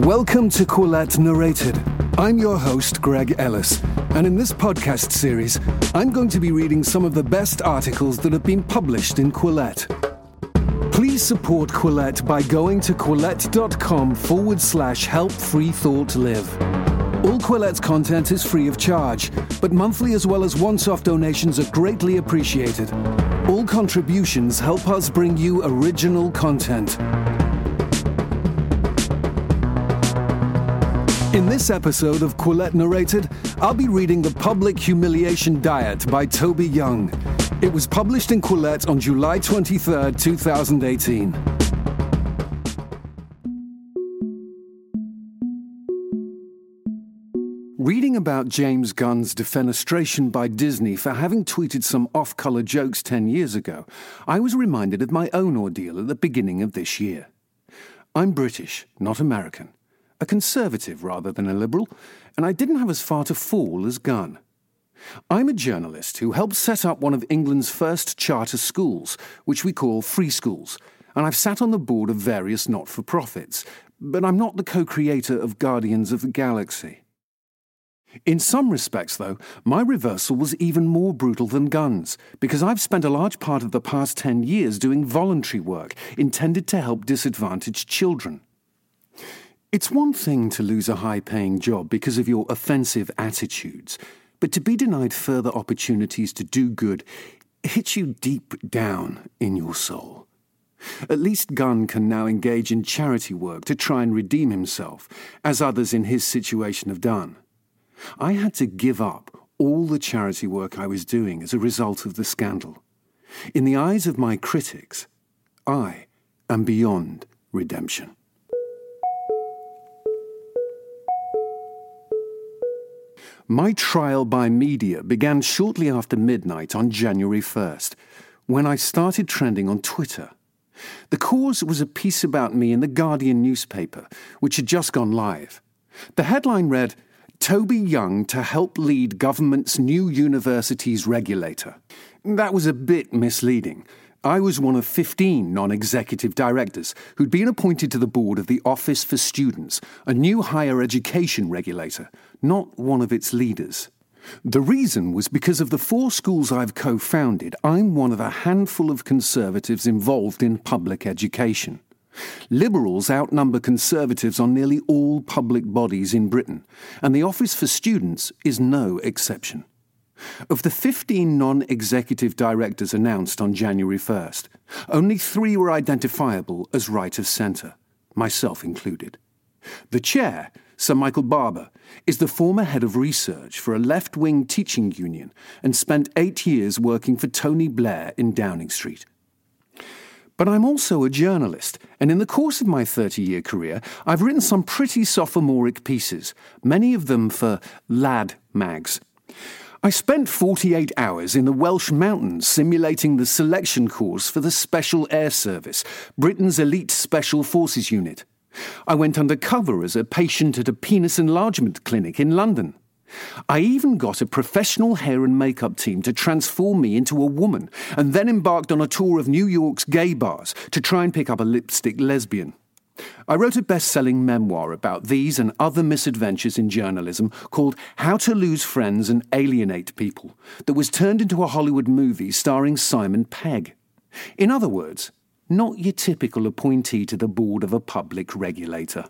Welcome to Quillette Narrated. I'm your host, Greg Ellis, and in this podcast series, I'm going to be reading some of the best articles that have been published in Quillette. Please support Quillette by going to quillette.com forward slash help free thought live. All Quillette's content is free of charge, but monthly as well as once off donations are greatly appreciated. All contributions help us bring you original content. This episode of Quillette Narrated, I'll be reading The Public Humiliation Diet by Toby Young. It was published in Quillette on July 23, 2018. Reading about James Gunn's defenestration by Disney for having tweeted some off color jokes 10 years ago, I was reminded of my own ordeal at the beginning of this year. I'm British, not American a conservative rather than a liberal, and I didn't have as far to fall as Gunn. I'm a journalist who helped set up one of England's first charter schools, which we call free schools, and I've sat on the board of various not for profits, but I'm not the co creator of Guardians of the Galaxy. In some respects, though, my reversal was even more brutal than Gunn's, because I've spent a large part of the past 10 years doing voluntary work intended to help disadvantaged children. It's one thing to lose a high paying job because of your offensive attitudes, but to be denied further opportunities to do good hits you deep down in your soul. At least Gunn can now engage in charity work to try and redeem himself, as others in his situation have done. I had to give up all the charity work I was doing as a result of the scandal. In the eyes of my critics, I am beyond redemption. My trial by media began shortly after midnight on January 1st, when I started trending on Twitter. The cause was a piece about me in the Guardian newspaper, which had just gone live. The headline read, Toby Young to help lead government's new universities regulator. That was a bit misleading. I was one of 15 non executive directors who'd been appointed to the board of the Office for Students, a new higher education regulator, not one of its leaders. The reason was because of the four schools I've co founded, I'm one of a handful of conservatives involved in public education. Liberals outnumber conservatives on nearly all public bodies in Britain, and the Office for Students is no exception. Of the 15 non executive directors announced on January 1st, only three were identifiable as right of centre, myself included. The chair, Sir Michael Barber, is the former head of research for a left wing teaching union and spent eight years working for Tony Blair in Downing Street. But I'm also a journalist, and in the course of my 30 year career, I've written some pretty sophomoric pieces, many of them for lad mags. I spent 48 hours in the Welsh mountains simulating the selection course for the Special Air Service, Britain's elite Special Forces unit. I went undercover as a patient at a penis enlargement clinic in London. I even got a professional hair and makeup team to transform me into a woman, and then embarked on a tour of New York's gay bars to try and pick up a lipstick lesbian. I wrote a best selling memoir about these and other misadventures in journalism called How to Lose Friends and Alienate People, that was turned into a Hollywood movie starring Simon Pegg. In other words, not your typical appointee to the board of a public regulator.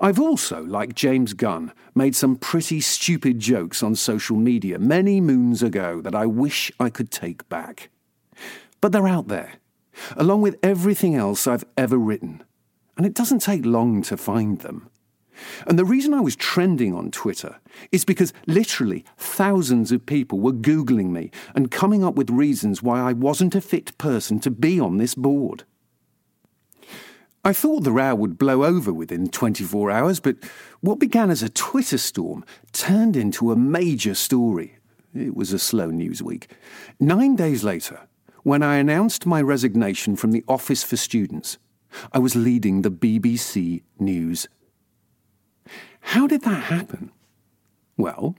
I've also, like James Gunn, made some pretty stupid jokes on social media many moons ago that I wish I could take back. But they're out there along with everything else I've ever written, and it doesn't take long to find them. And the reason I was trending on Twitter is because literally thousands of people were Googling me and coming up with reasons why I wasn't a fit person to be on this board. I thought the row would blow over within 24 hours, but what began as a Twitter storm turned into a major story. It was a slow news week. Nine days later, when I announced my resignation from the Office for Students, I was leading the BBC News. How did that happen? Well,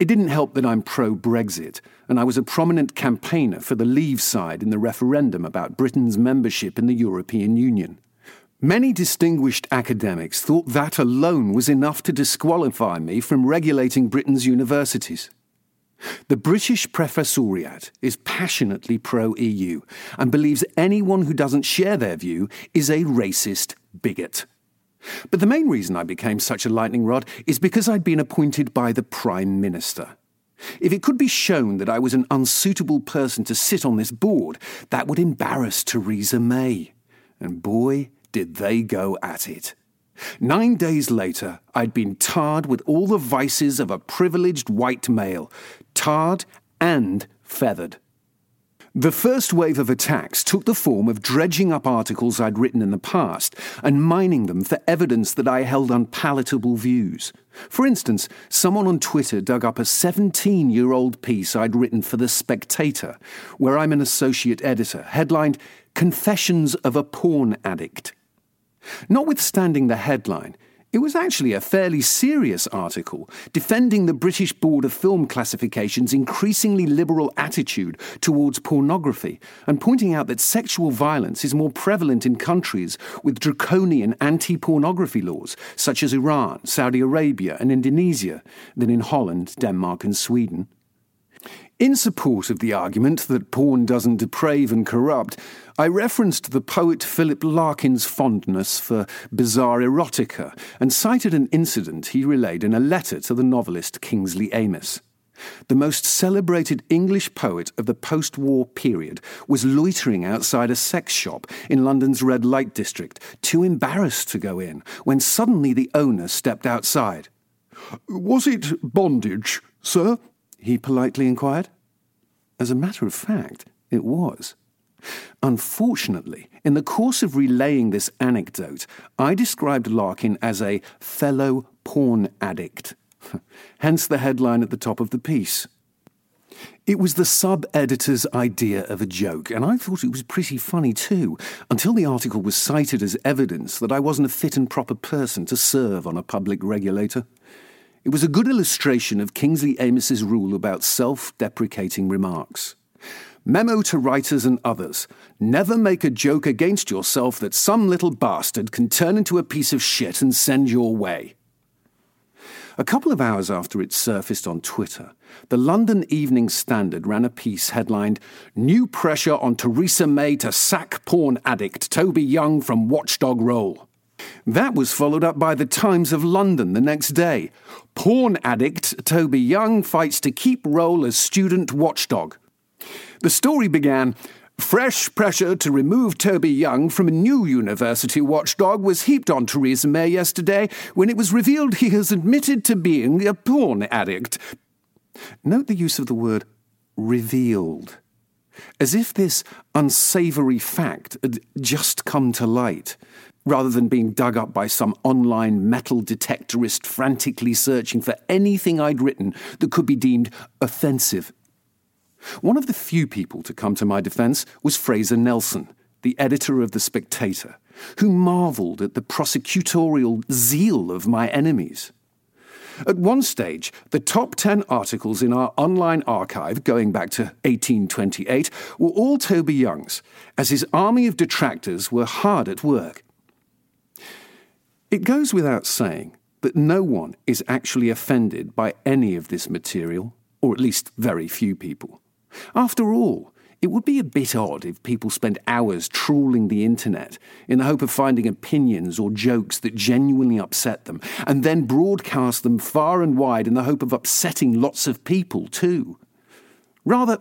it didn't help that I'm pro Brexit, and I was a prominent campaigner for the Leave side in the referendum about Britain's membership in the European Union. Many distinguished academics thought that alone was enough to disqualify me from regulating Britain's universities. The British Professoriate is passionately pro EU and believes anyone who doesn't share their view is a racist bigot. But the main reason I became such a lightning rod is because I'd been appointed by the Prime Minister. If it could be shown that I was an unsuitable person to sit on this board, that would embarrass Theresa May. And boy, did they go at it. Nine days later, I'd been tarred with all the vices of a privileged white male, tarred and feathered. The first wave of attacks took the form of dredging up articles I'd written in the past and mining them for evidence that I held unpalatable views. For instance, someone on Twitter dug up a 17 year old piece I'd written for The Spectator, where I'm an associate editor, headlined Confessions of a Porn Addict. Notwithstanding the headline, it was actually a fairly serious article defending the British Board of Film Classification's increasingly liberal attitude towards pornography and pointing out that sexual violence is more prevalent in countries with draconian anti pornography laws, such as Iran, Saudi Arabia, and Indonesia, than in Holland, Denmark, and Sweden. In support of the argument that porn doesn't deprave and corrupt, I referenced the poet Philip Larkin's fondness for bizarre erotica and cited an incident he relayed in a letter to the novelist Kingsley Amis. The most celebrated English poet of the post war period was loitering outside a sex shop in London's red light district, too embarrassed to go in, when suddenly the owner stepped outside. Was it bondage, sir? He politely inquired. As a matter of fact, it was. Unfortunately, in the course of relaying this anecdote, I described Larkin as a fellow porn addict. Hence the headline at the top of the piece. It was the sub editor's idea of a joke, and I thought it was pretty funny too, until the article was cited as evidence that I wasn't a fit and proper person to serve on a public regulator. It was a good illustration of Kingsley Amis's rule about self deprecating remarks. Memo to writers and others never make a joke against yourself that some little bastard can turn into a piece of shit and send your way. A couple of hours after it surfaced on Twitter, the London Evening Standard ran a piece headlined New Pressure on Theresa May to Sack Porn Addict Toby Young from Watchdog Role. That was followed up by the Times of London the next day. Porn addict Toby Young fights to keep role as student watchdog. The story began Fresh pressure to remove Toby Young from a new university watchdog was heaped on Theresa May yesterday when it was revealed he has admitted to being a porn addict. Note the use of the word revealed, as if this unsavoury fact had just come to light rather than being dug up by some online metal detectorist frantically searching for anything I'd written that could be deemed offensive. One of the few people to come to my defence was Fraser Nelson, the editor of The Spectator, who marvelled at the prosecutorial zeal of my enemies. At one stage, the top 10 articles in our online archive, going back to 1828, were all Toby Young's, as his army of detractors were hard at work. It goes without saying that no one is actually offended by any of this material, or at least very few people. After all, it would be a bit odd if people spent hours trawling the internet in the hope of finding opinions or jokes that genuinely upset them, and then broadcast them far and wide in the hope of upsetting lots of people too. Rather,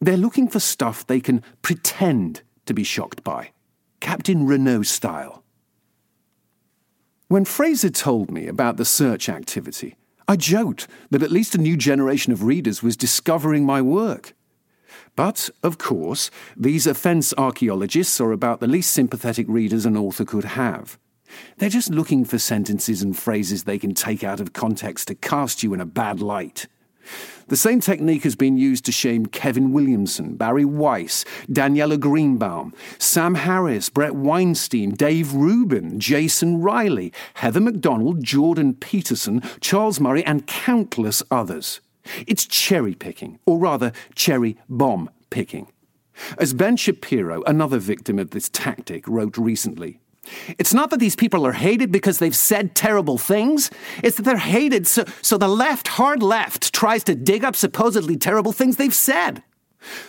they're looking for stuff they can pretend to be shocked by, Captain Renault style. When Fraser told me about the search activity, I joked that at least a new generation of readers was discovering my work. But, of course, these offence archaeologists are about the least sympathetic readers an author could have. They're just looking for sentences and phrases they can take out of context to cast you in a bad light. The same technique has been used to shame Kevin Williamson, Bari Weiss, Daniella Greenbaum, Sam Harris, Bret Weinstein, Dave Rubin, Jason Riley, Heather Mac Donald, Jordan Peterson, Charles Murray, and countless others. It's cherry picking, or rather, cherry bomb picking. As Ben Shapiro, another victim of this tactic, wrote recently, It's not that these people are hated because they've said terrible things. It's that they're hated so, so the left, hard left, tries to dig up supposedly terrible things they've said.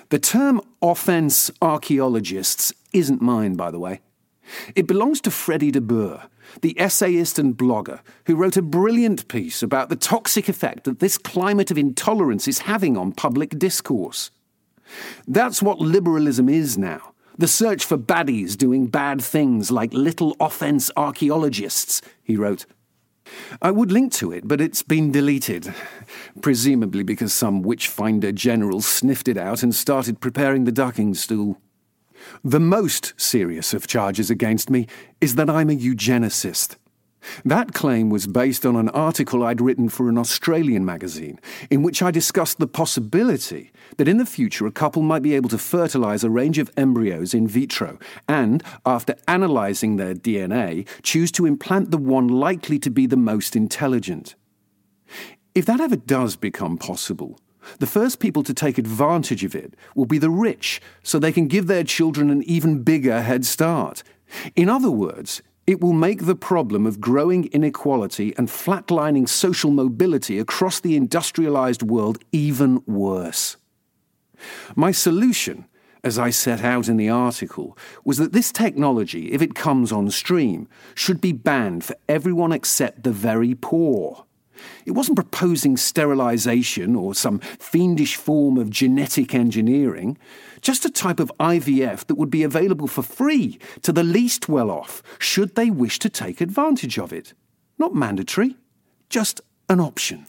The term offense archaeologists isn't mine, by the way. It belongs to Freddie de Boer, the essayist and blogger who wrote a brilliant piece about the toxic effect that this climate of intolerance is having on public discourse. That's what liberalism is now the search for baddies doing bad things like little offense archaeologists, he wrote. I would link to it, but it's been deleted. Presumably because some witchfinder general sniffed it out and started preparing the ducking stool. The most serious of charges against me is that I'm a eugenicist. That claim was based on an article I'd written for an Australian magazine, in which I discussed the possibility that in the future a couple might be able to fertilize a range of embryos in vitro and, after analyzing their DNA, choose to implant the one likely to be the most intelligent. If that ever does become possible, the first people to take advantage of it will be the rich, so they can give their children an even bigger head start. In other words, it will make the problem of growing inequality and flatlining social mobility across the industrialized world even worse. My solution, as I set out in the article, was that this technology, if it comes on stream, should be banned for everyone except the very poor. It wasn't proposing sterilization or some fiendish form of genetic engineering, just a type of IVF that would be available for free to the least well off, should they wish to take advantage of it. Not mandatory, just an option.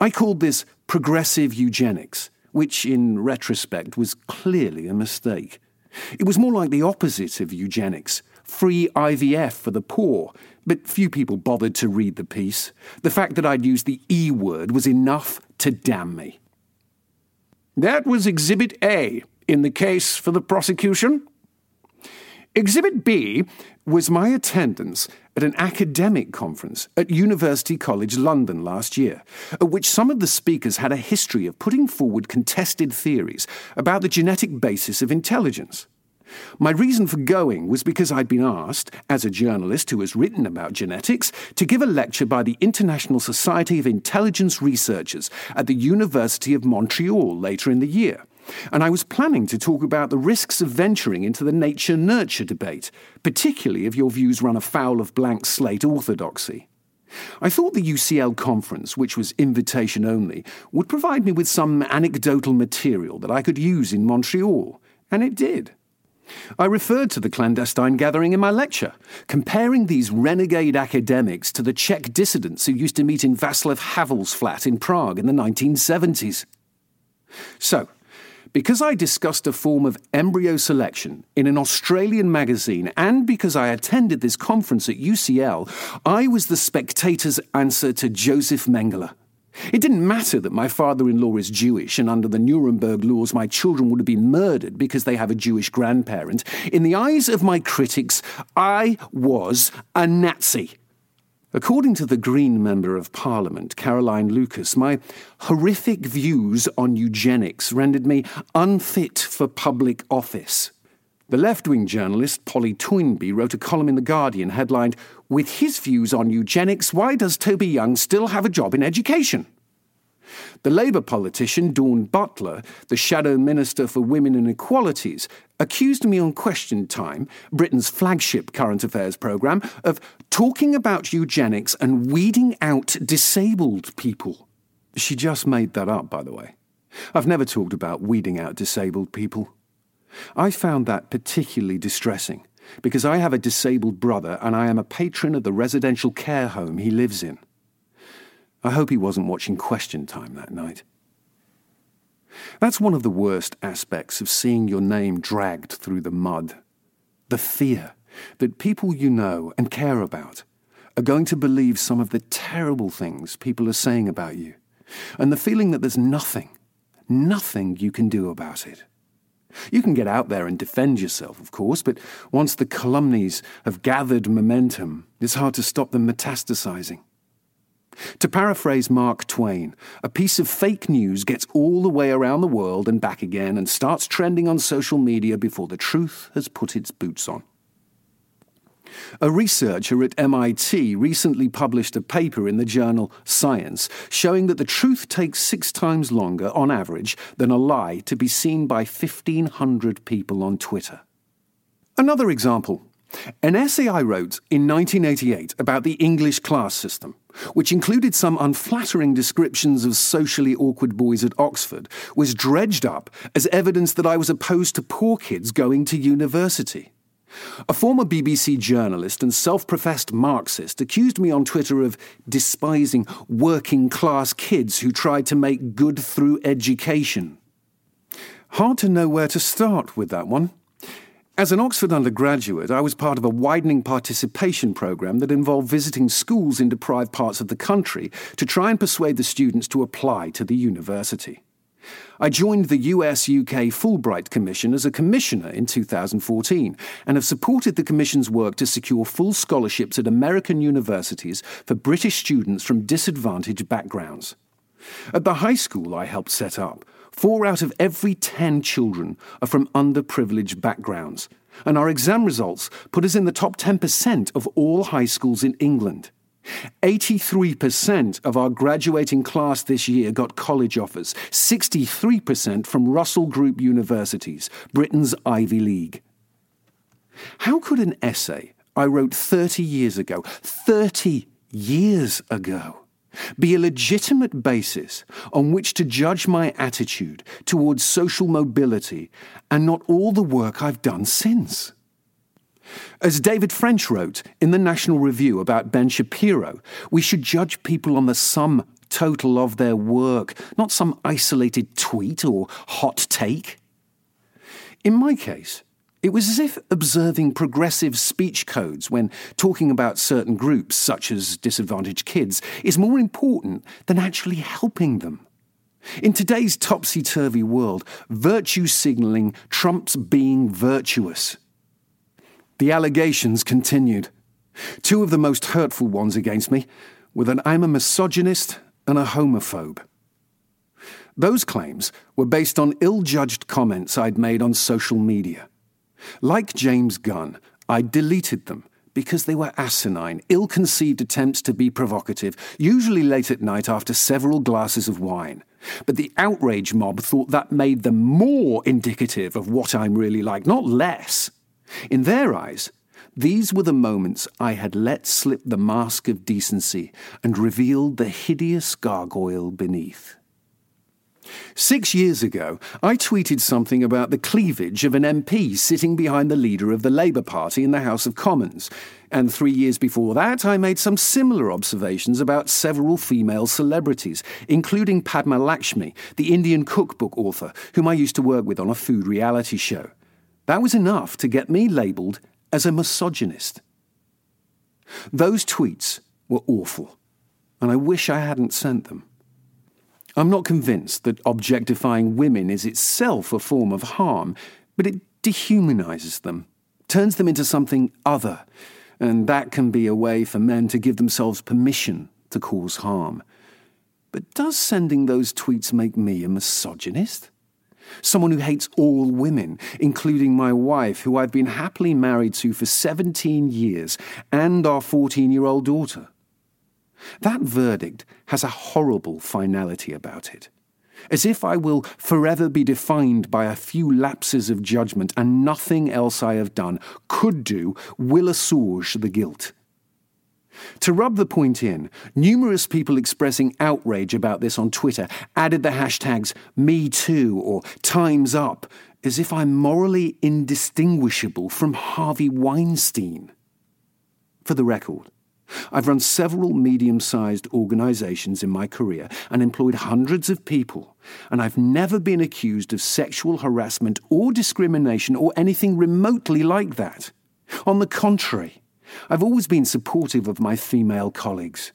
I called this progressive eugenics, which in retrospect was clearly a mistake. It was more like the opposite of eugenics free IVF for the poor, but few people bothered to read the piece. The fact that I'd used the E word was enough to damn me. That was Exhibit A in the case for the prosecution. Exhibit B was my attendance at an academic conference at University College London last year, at which some of the speakers had a history of putting forward contested theories about the genetic basis of intelligence. My reason for going was because I'd been asked, as a journalist who has written about genetics, to give a lecture by the International Society of Intelligence Researchers at the University of Montreal later in the year. And I was planning to talk about the risks of venturing into the nature nurture debate, particularly if your views run afoul of blank slate orthodoxy. I thought the UCL conference, which was invitation only, would provide me with some anecdotal material that I could use in Montreal, and it did. I referred to the clandestine gathering in my lecture, comparing these renegade academics to the Czech dissidents who used to meet in Václav Havel's flat in Prague in the 1970s. So, because I discussed a form of embryo selection in an Australian magazine and because I attended this conference at UCL, I was the spectator's answer to Josef Mengele. It didn't matter that my father in law is Jewish and under the Nuremberg laws my children would have been murdered because they have a Jewish grandparent. In the eyes of my critics, I was a Nazi. According to the Green Member of Parliament, Caroline Lucas, my horrific views on eugenics rendered me unfit for public office. The left wing journalist Polly Toynbee wrote a column in The Guardian headlined, With his views on eugenics, why does Toby Young still have a job in education? The Labour politician Dawn Butler, the shadow minister for women and equalities, accused me on Question Time, Britain's flagship current affairs programme, of talking about eugenics and weeding out disabled people. She just made that up, by the way. I've never talked about weeding out disabled people. I found that particularly distressing because I have a disabled brother and I am a patron of the residential care home he lives in. I hope he wasn't watching Question Time that night. That's one of the worst aspects of seeing your name dragged through the mud. The fear that people you know and care about are going to believe some of the terrible things people are saying about you, and the feeling that there's nothing, nothing you can do about it. You can get out there and defend yourself, of course, but once the calumnies have gathered momentum, it's hard to stop them metastasizing. To paraphrase Mark Twain, a piece of fake news gets all the way around the world and back again and starts trending on social media before the truth has put its boots on. A researcher at MIT recently published a paper in the journal Science showing that the truth takes six times longer, on average, than a lie to be seen by 1,500 people on Twitter. Another example an essay I wrote in 1988 about the English class system, which included some unflattering descriptions of socially awkward boys at Oxford, was dredged up as evidence that I was opposed to poor kids going to university. A former BBC journalist and self professed Marxist accused me on Twitter of despising working class kids who tried to make good through education. Hard to know where to start with that one. As an Oxford undergraduate, I was part of a widening participation programme that involved visiting schools in deprived parts of the country to try and persuade the students to apply to the university. I joined the US UK Fulbright Commission as a commissioner in 2014 and have supported the Commission's work to secure full scholarships at American universities for British students from disadvantaged backgrounds. At the high school I helped set up, four out of every ten children are from underprivileged backgrounds, and our exam results put us in the top 10% of all high schools in England. 83% of our graduating class this year got college offers, 63% from Russell Group universities, Britain's Ivy League. How could an essay I wrote 30 years ago, 30 years ago, be a legitimate basis on which to judge my attitude towards social mobility and not all the work I've done since? As David French wrote in the National Review about Ben Shapiro, we should judge people on the sum total of their work, not some isolated tweet or hot take. In my case, it was as if observing progressive speech codes when talking about certain groups, such as disadvantaged kids, is more important than actually helping them. In today's topsy turvy world, virtue signalling trumps being virtuous. The allegations continued. Two of the most hurtful ones against me were that I'm a misogynist and a homophobe. Those claims were based on ill judged comments I'd made on social media. Like James Gunn, I deleted them because they were asinine, ill conceived attempts to be provocative, usually late at night after several glasses of wine. But the outrage mob thought that made them more indicative of what I'm really like, not less. In their eyes, these were the moments I had let slip the mask of decency and revealed the hideous gargoyle beneath. Six years ago, I tweeted something about the cleavage of an MP sitting behind the leader of the Labour Party in the House of Commons. And three years before that, I made some similar observations about several female celebrities, including Padma Lakshmi, the Indian cookbook author, whom I used to work with on a food reality show. That was enough to get me labelled as a misogynist. Those tweets were awful, and I wish I hadn't sent them. I'm not convinced that objectifying women is itself a form of harm, but it dehumanizes them, turns them into something other, and that can be a way for men to give themselves permission to cause harm. But does sending those tweets make me a misogynist? Someone who hates all women, including my wife, who I've been happily married to for 17 years, and our 14 year old daughter. That verdict has a horrible finality about it, as if I will forever be defined by a few lapses of judgment and nothing else I have done, could do, will assuage the guilt. To rub the point in, numerous people expressing outrage about this on Twitter added the hashtags MeToo or Time's Up as if I'm morally indistinguishable from Harvey Weinstein. For the record, I've run several medium sized organizations in my career and employed hundreds of people, and I've never been accused of sexual harassment or discrimination or anything remotely like that. On the contrary, I've always been supportive of my female colleagues.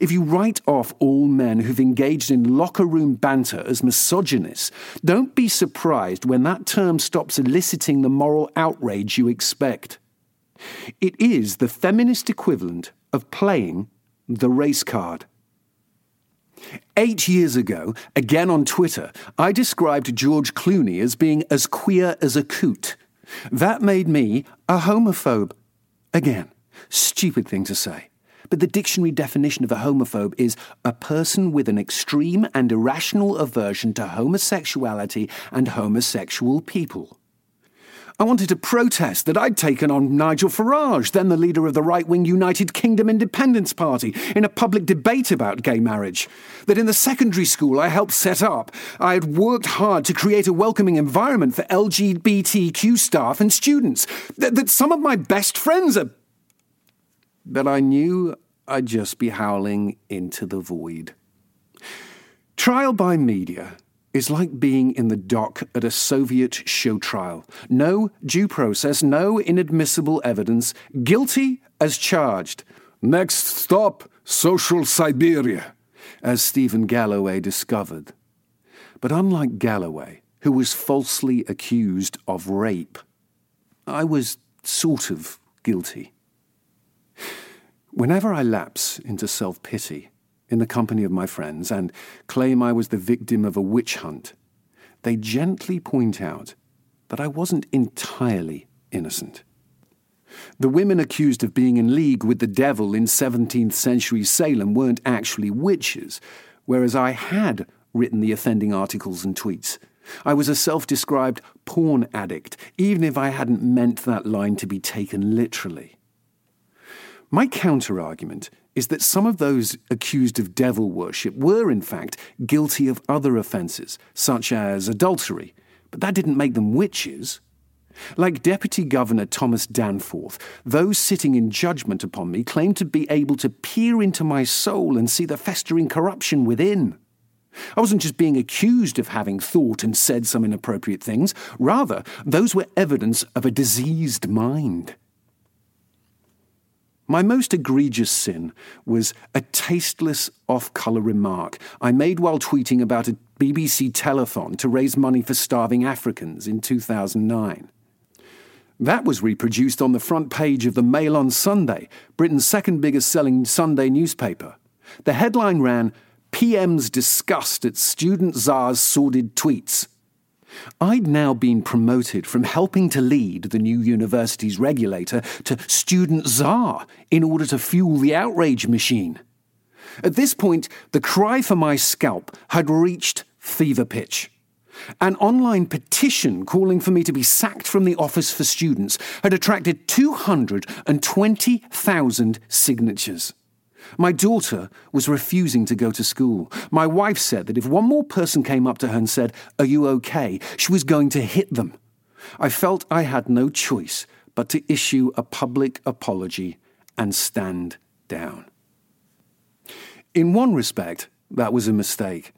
If you write off all men who've engaged in locker room banter as misogynists, don't be surprised when that term stops eliciting the moral outrage you expect. It is the feminist equivalent of playing the race card. Eight years ago, again on Twitter, I described George Clooney as being as queer as a coot. That made me a homophobe Again, stupid thing to say. But the dictionary definition of a homophobe is a person with an extreme and irrational aversion to homosexuality and homosexual people. I wanted to protest that I'd taken on Nigel Farage, then the leader of the right wing United Kingdom Independence Party, in a public debate about gay marriage. That in the secondary school I helped set up, I had worked hard to create a welcoming environment for LGBTQ staff and students. That, that some of my best friends are. But I knew I'd just be howling into the void. Trial by media is like being in the dock at a Soviet show trial. No due process, no inadmissible evidence, guilty as charged. Next stop, social Siberia, as Steven Galloway discovered. But unlike Galloway, who was falsely accused of rape, I was sort of guilty. Whenever I lapse into self pity, in the company of my friends and claim I was the victim of a witch hunt, they gently point out that I wasn't entirely innocent. The women accused of being in league with the devil in 17th century Salem weren't actually witches, whereas I had written the offending articles and tweets. I was a self described porn addict, even if I hadn't meant that line to be taken literally. My counter argument is that some of those accused of devil worship were, in fact, guilty of other offences, such as adultery, but that didn't make them witches. Like Deputy Governor Thomas Danforth, those sitting in judgment upon me claimed to be able to peer into my soul and see the festering corruption within. I wasn't just being accused of having thought and said some inappropriate things, rather, those were evidence of a diseased mind. My most egregious sin was a tasteless off colour remark I made while tweeting about a BBC telethon to raise money for starving Africans in 2009. That was reproduced on the front page of the Mail on Sunday, Britain's second biggest selling Sunday newspaper. The headline ran PM's disgust at student czar's sordid tweets. I'd now been promoted from helping to lead the new university's regulator to student czar in order to fuel the outrage machine. At this point, the cry for my scalp had reached fever pitch. An online petition calling for me to be sacked from the Office for Students had attracted 220,000 signatures. My daughter was refusing to go to school. My wife said that if one more person came up to her and said, Are you okay? she was going to hit them. I felt I had no choice but to issue a public apology and stand down. In one respect, that was a mistake.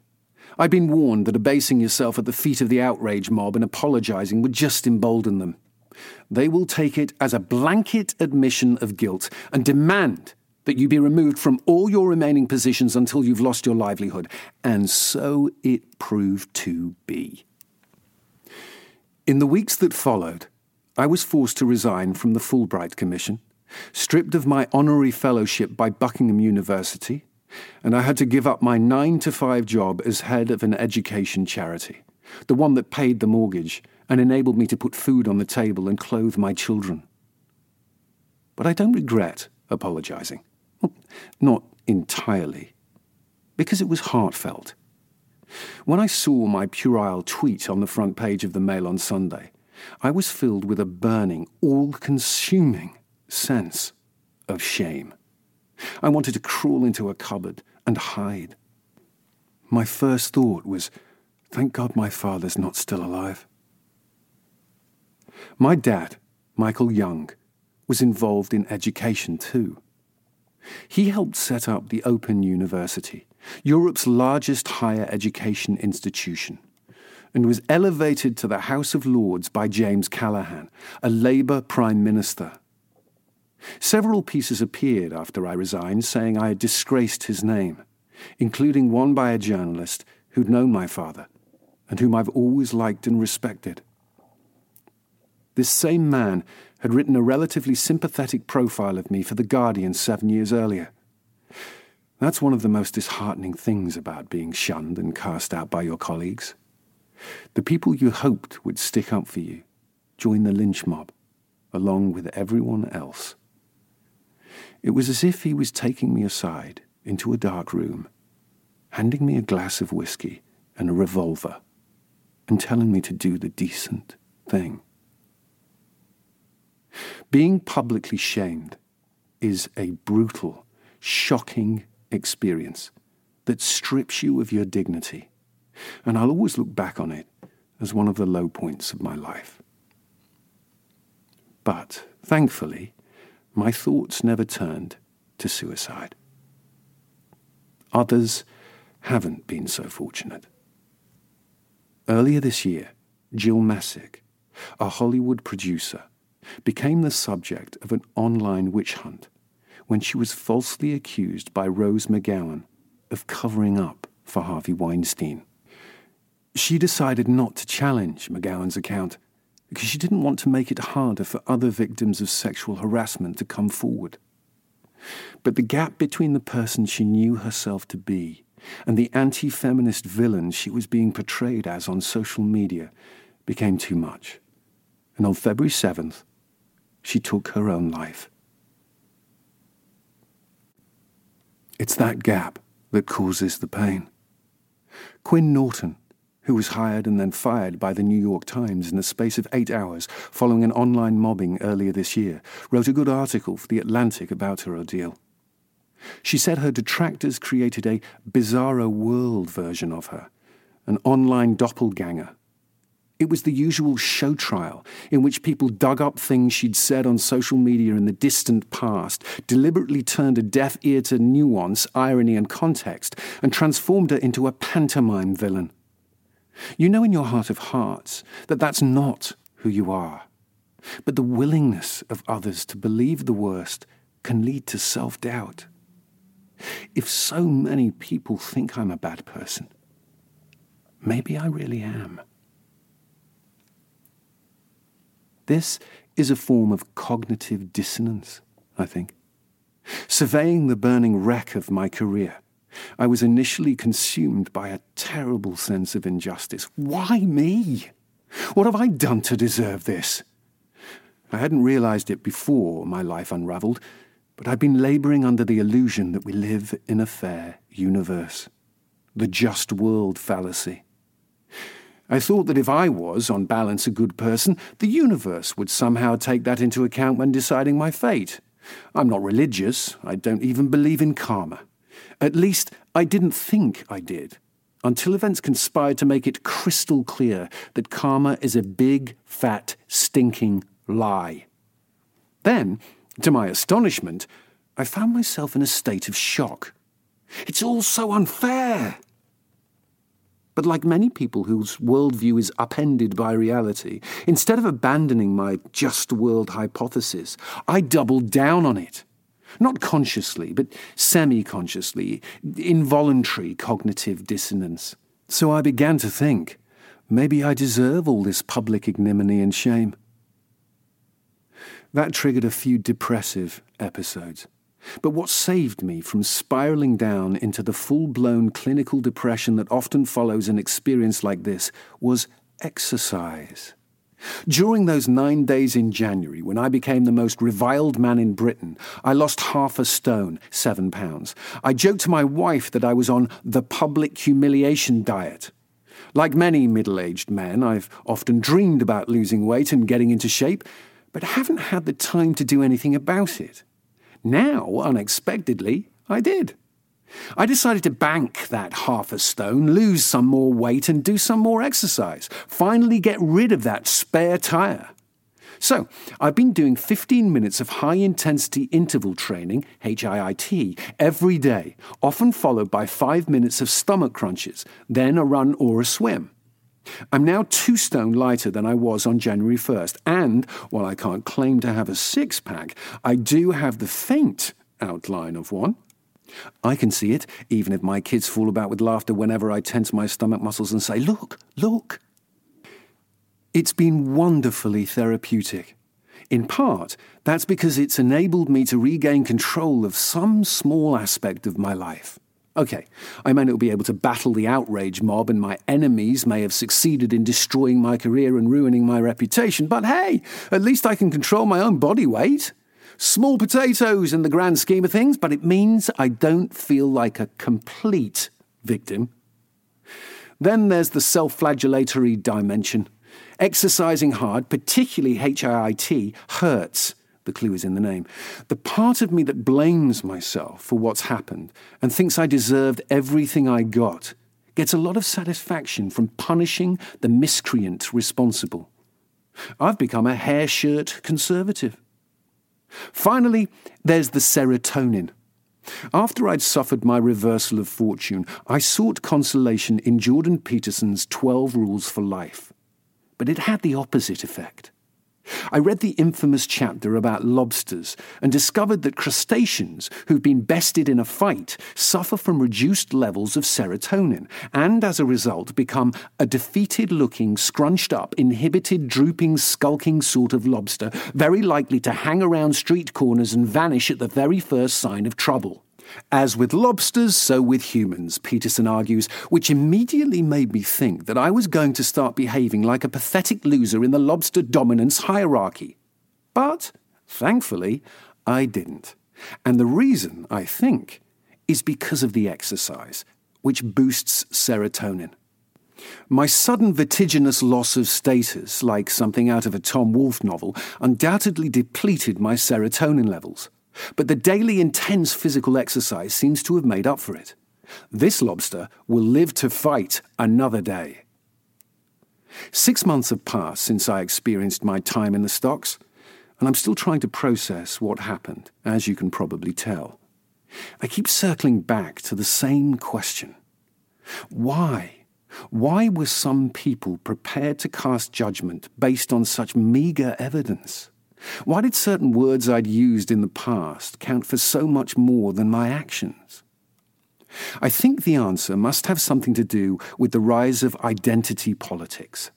I'd been warned that abasing yourself at the feet of the outrage mob and apologizing would just embolden them. They will take it as a blanket admission of guilt and demand that you be removed from all your remaining positions until you've lost your livelihood. And so it proved to be. In the weeks that followed, I was forced to resign from the Fulbright Commission, stripped of my honorary fellowship by Buckingham University, and I had to give up my nine to five job as head of an education charity, the one that paid the mortgage and enabled me to put food on the table and clothe my children. But I don't regret apologizing. Not entirely, because it was heartfelt. When I saw my puerile tweet on the front page of the Mail on Sunday, I was filled with a burning, all consuming sense of shame. I wanted to crawl into a cupboard and hide. My first thought was, thank God my father's not still alive. My dad, Michael Young, was involved in education too. He helped set up the Open University, Europe's largest higher education institution, and was elevated to the House of Lords by James Callaghan, a Labour Prime Minister. Several pieces appeared after I resigned saying I had disgraced his name, including one by a journalist who'd known my father and whom I've always liked and respected. This same man had written a relatively sympathetic profile of me for The Guardian seven years earlier. That's one of the most disheartening things about being shunned and cast out by your colleagues. The people you hoped would stick up for you join the lynch mob, along with everyone else. It was as if he was taking me aside into a dark room, handing me a glass of whiskey and a revolver, and telling me to do the decent thing. Being publicly shamed is a brutal, shocking experience that strips you of your dignity, and I'll always look back on it as one of the low points of my life. But, thankfully, my thoughts never turned to suicide. Others haven't been so fortunate. Earlier this year, Jill Messick, a Hollywood producer, became the subject of an online witch hunt when she was falsely accused by Rose McGowan of covering up for Harvey Weinstein. She decided not to challenge McGowan's account because she didn't want to make it harder for other victims of sexual harassment to come forward. But the gap between the person she knew herself to be and the anti feminist villain she was being portrayed as on social media became too much. And on February 7th, she took her own life. It's that gap that causes the pain. Quinn Norton, who was hired and then fired by the New York Times in the space of eight hours following an online mobbing earlier this year, wrote a good article for The Atlantic about her ordeal. She said her detractors created a bizarro world version of her, an online doppelganger it was the usual show trial in which people dug up things she'd said on social media in the distant past, deliberately turned a deaf ear to nuance, irony, and context, and transformed her into a pantomime villain. You know in your heart of hearts that that's not who you are. But the willingness of others to believe the worst can lead to self doubt. If so many people think I'm a bad person, maybe I really am. This is a form of cognitive dissonance, I think. Surveying the burning wreck of my career, I was initially consumed by a terrible sense of injustice. Why me? What have I done to deserve this? I hadn't realized it before my life unraveled, but I'd been laboring under the illusion that we live in a fair universe. The just world fallacy. I thought that if I was, on balance, a good person, the universe would somehow take that into account when deciding my fate. I'm not religious. I don't even believe in karma. At least, I didn't think I did, until events conspired to make it crystal clear that karma is a big, fat, stinking lie. Then, to my astonishment, I found myself in a state of shock. It's all so unfair. But like many people whose worldview is upended by reality, instead of abandoning my just world hypothesis, I doubled down on it. Not consciously, but semi consciously, involuntary cognitive dissonance. So I began to think maybe I deserve all this public ignominy and shame. That triggered a few depressive episodes. But what saved me from spiraling down into the full blown clinical depression that often follows an experience like this was exercise. During those nine days in January, when I became the most reviled man in Britain, I lost half a stone, seven pounds. I joked to my wife that I was on the public humiliation diet. Like many middle aged men, I've often dreamed about losing weight and getting into shape, but haven't had the time to do anything about it. Now, unexpectedly, I did. I decided to bank that half a stone, lose some more weight, and do some more exercise. Finally, get rid of that spare tyre. So, I've been doing 15 minutes of high intensity interval training, HIIT, every day, often followed by 5 minutes of stomach crunches, then a run or a swim. I'm now two stone lighter than I was on January 1st, and while I can't claim to have a six pack, I do have the faint outline of one. I can see it, even if my kids fall about with laughter whenever I tense my stomach muscles and say, Look, look. It's been wonderfully therapeutic. In part, that's because it's enabled me to regain control of some small aspect of my life. Okay, I may not be able to battle the outrage mob, and my enemies may have succeeded in destroying my career and ruining my reputation, but hey, at least I can control my own body weight. Small potatoes in the grand scheme of things, but it means I don't feel like a complete victim. Then there's the self flagellatory dimension. Exercising hard, particularly HIIT, hurts. The clue is in the name. The part of me that blames myself for what's happened and thinks I deserved everything I got gets a lot of satisfaction from punishing the miscreant responsible. I've become a hair shirt conservative. Finally, there's the serotonin. After I'd suffered my reversal of fortune, I sought consolation in Jordan Peterson's 12 Rules for Life. But it had the opposite effect. I read the infamous chapter about lobsters and discovered that crustaceans who've been bested in a fight suffer from reduced levels of serotonin and, as a result, become a defeated looking, scrunched up, inhibited, drooping, skulking sort of lobster, very likely to hang around street corners and vanish at the very first sign of trouble. As with lobsters, so with humans, Peterson argues, which immediately made me think that I was going to start behaving like a pathetic loser in the lobster dominance hierarchy. But, thankfully, I didn't. And the reason, I think, is because of the exercise, which boosts serotonin. My sudden vertiginous loss of status, like something out of a Tom Wolfe novel, undoubtedly depleted my serotonin levels. But the daily intense physical exercise seems to have made up for it. This lobster will live to fight another day. Six months have passed since I experienced my time in the stocks, and I'm still trying to process what happened, as you can probably tell. I keep circling back to the same question Why? Why were some people prepared to cast judgment based on such meagre evidence? Why did certain words I'd used in the past count for so much more than my actions? I think the answer must have something to do with the rise of identity politics.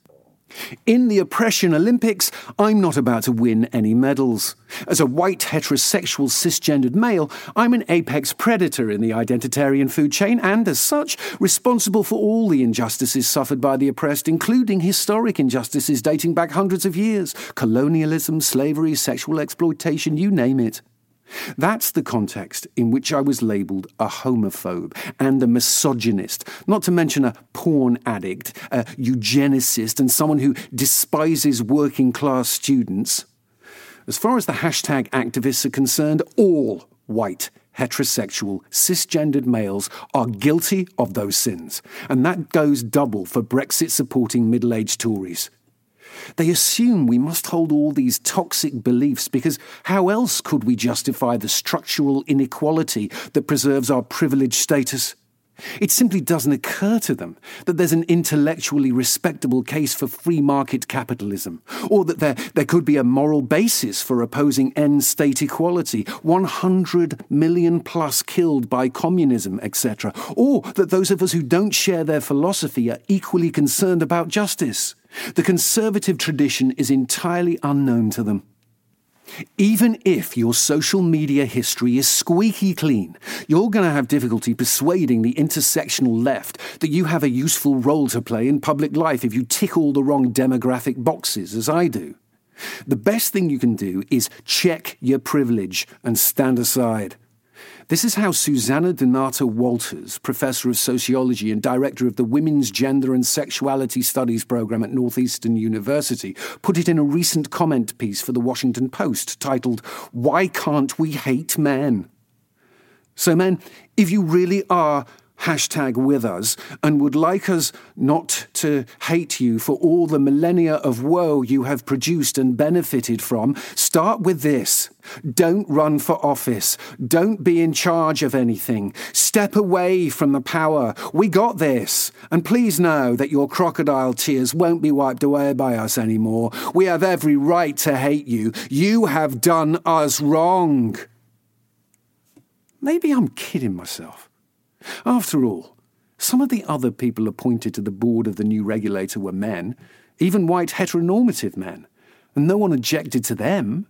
In the Oppression Olympics, I'm not about to win any medals. As a white, heterosexual, cisgendered male, I'm an apex predator in the identitarian food chain, and as such, responsible for all the injustices suffered by the oppressed, including historic injustices dating back hundreds of years colonialism, slavery, sexual exploitation, you name it. That's the context in which I was labelled a homophobe and a misogynist, not to mention a porn addict, a eugenicist, and someone who despises working class students. As far as the hashtag activists are concerned, all white, heterosexual, cisgendered males are guilty of those sins, and that goes double for Brexit supporting middle aged Tories. They assume we must hold all these toxic beliefs because how else could we justify the structural inequality that preserves our privileged status? It simply doesn't occur to them that there's an intellectually respectable case for free market capitalism, or that there, there could be a moral basis for opposing end state equality, 100 million plus killed by communism, etc., or that those of us who don't share their philosophy are equally concerned about justice. The conservative tradition is entirely unknown to them. Even if your social media history is squeaky clean, you're going to have difficulty persuading the intersectional left that you have a useful role to play in public life if you tick all the wrong demographic boxes, as I do. The best thing you can do is check your privilege and stand aside. This is how Suzanna Danuta Walters, professor of sociology and director of the Women's Gender and Sexuality Studies program at Northeastern University, put it in a recent comment piece for the Washington Post titled, Why Can't We Hate Men? So, men, if you really are hashtag with us and would like us not to hate you for all the millennia of woe you have produced and benefited from, start with this. Don't run for office. Don't be in charge of anything. Step away from the power. We got this. And please know that your crocodile tears won't be wiped away by us anymore. We have every right to hate you. You have done us wrong. Maybe I'm kidding myself. After all, some of the other people appointed to the board of the new regulator were men, even white heteronormative men, and no one objected to them.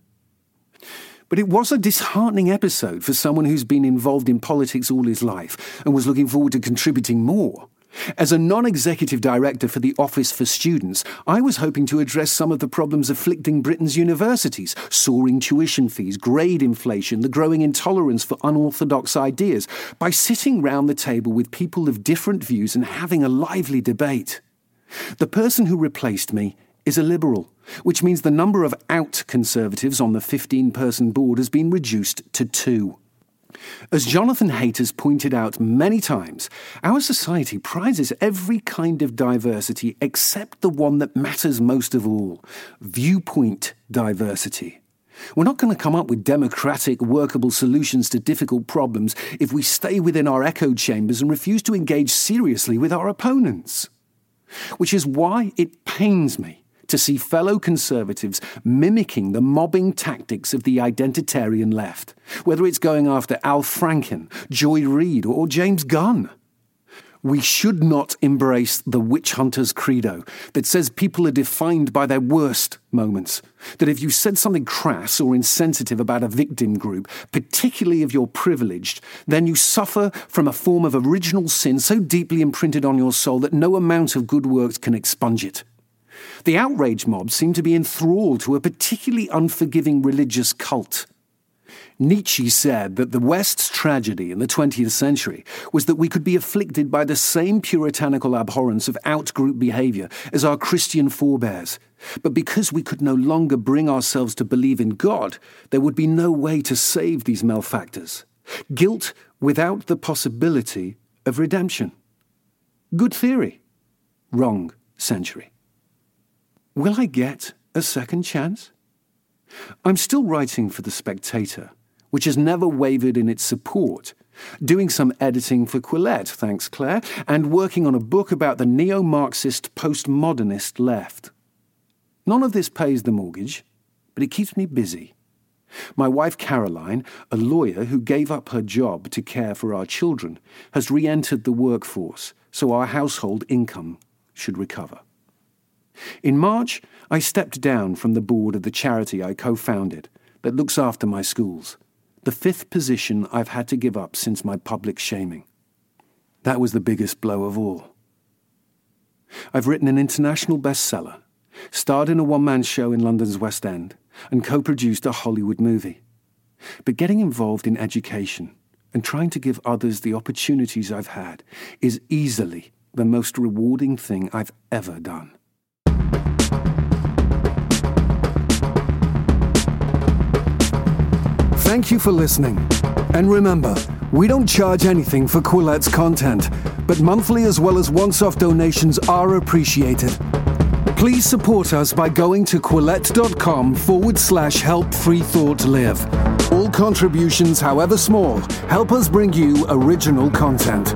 But it was a disheartening episode for someone who's been involved in politics all his life and was looking forward to contributing more. As a non executive director for the Office for Students, I was hoping to address some of the problems afflicting Britain's universities soaring tuition fees, grade inflation, the growing intolerance for unorthodox ideas by sitting round the table with people of different views and having a lively debate. The person who replaced me is a liberal, which means the number of out conservatives on the 15 person board has been reduced to two. As Jonathan Haidt has pointed out many times, our society prizes every kind of diversity except the one that matters most of all viewpoint diversity. We're not going to come up with democratic, workable solutions to difficult problems if we stay within our echo chambers and refuse to engage seriously with our opponents. Which is why it pains me to see fellow conservatives mimicking the mobbing tactics of the identitarian left, whether it's going after Al Franken, Joy Reid, or James Gunn. We should not embrace the witch hunter's credo that says people are defined by their worst moments. That if you said something crass or insensitive about a victim group, particularly if you're privileged, then you suffer from a form of original sin so deeply imprinted on your soul that no amount of good works can expunge it. The outrage mob seemed to be enthralled to a particularly unforgiving religious cult. Nietzsche said that the West's tragedy in the 20th century was that we could be afflicted by the same puritanical abhorrence of outgroup behavior as our Christian forebears. But because we could no longer bring ourselves to believe in God, there would be no way to save these malefactors. Guilt without the possibility of redemption. Good theory. Wrong century. Will I get a second chance? I'm still writing for The Spectator, which has never wavered in its support, doing some editing for Quillette, thanks Claire, and working on a book about the neo Marxist postmodernist left. None of this pays the mortgage, but it keeps me busy. My wife Caroline, a lawyer who gave up her job to care for our children, has re entered the workforce, so our household income should recover. In March, I stepped down from the board of the charity I co founded that looks after my schools, the fifth position I've had to give up since my public shaming. That was the biggest blow of all. I've written an international bestseller, starred in a one man show in London's West End, and co produced a Hollywood movie. But getting involved in education and trying to give others the opportunities I've had is easily the most rewarding thing I've ever done. Thank you for listening. And remember, we don't charge anything for Quillette's content, but monthly as well as once off donations are appreciated. Please support us by going to quillette.com forward slash help free thought live. All contributions, however small, help us bring you original content.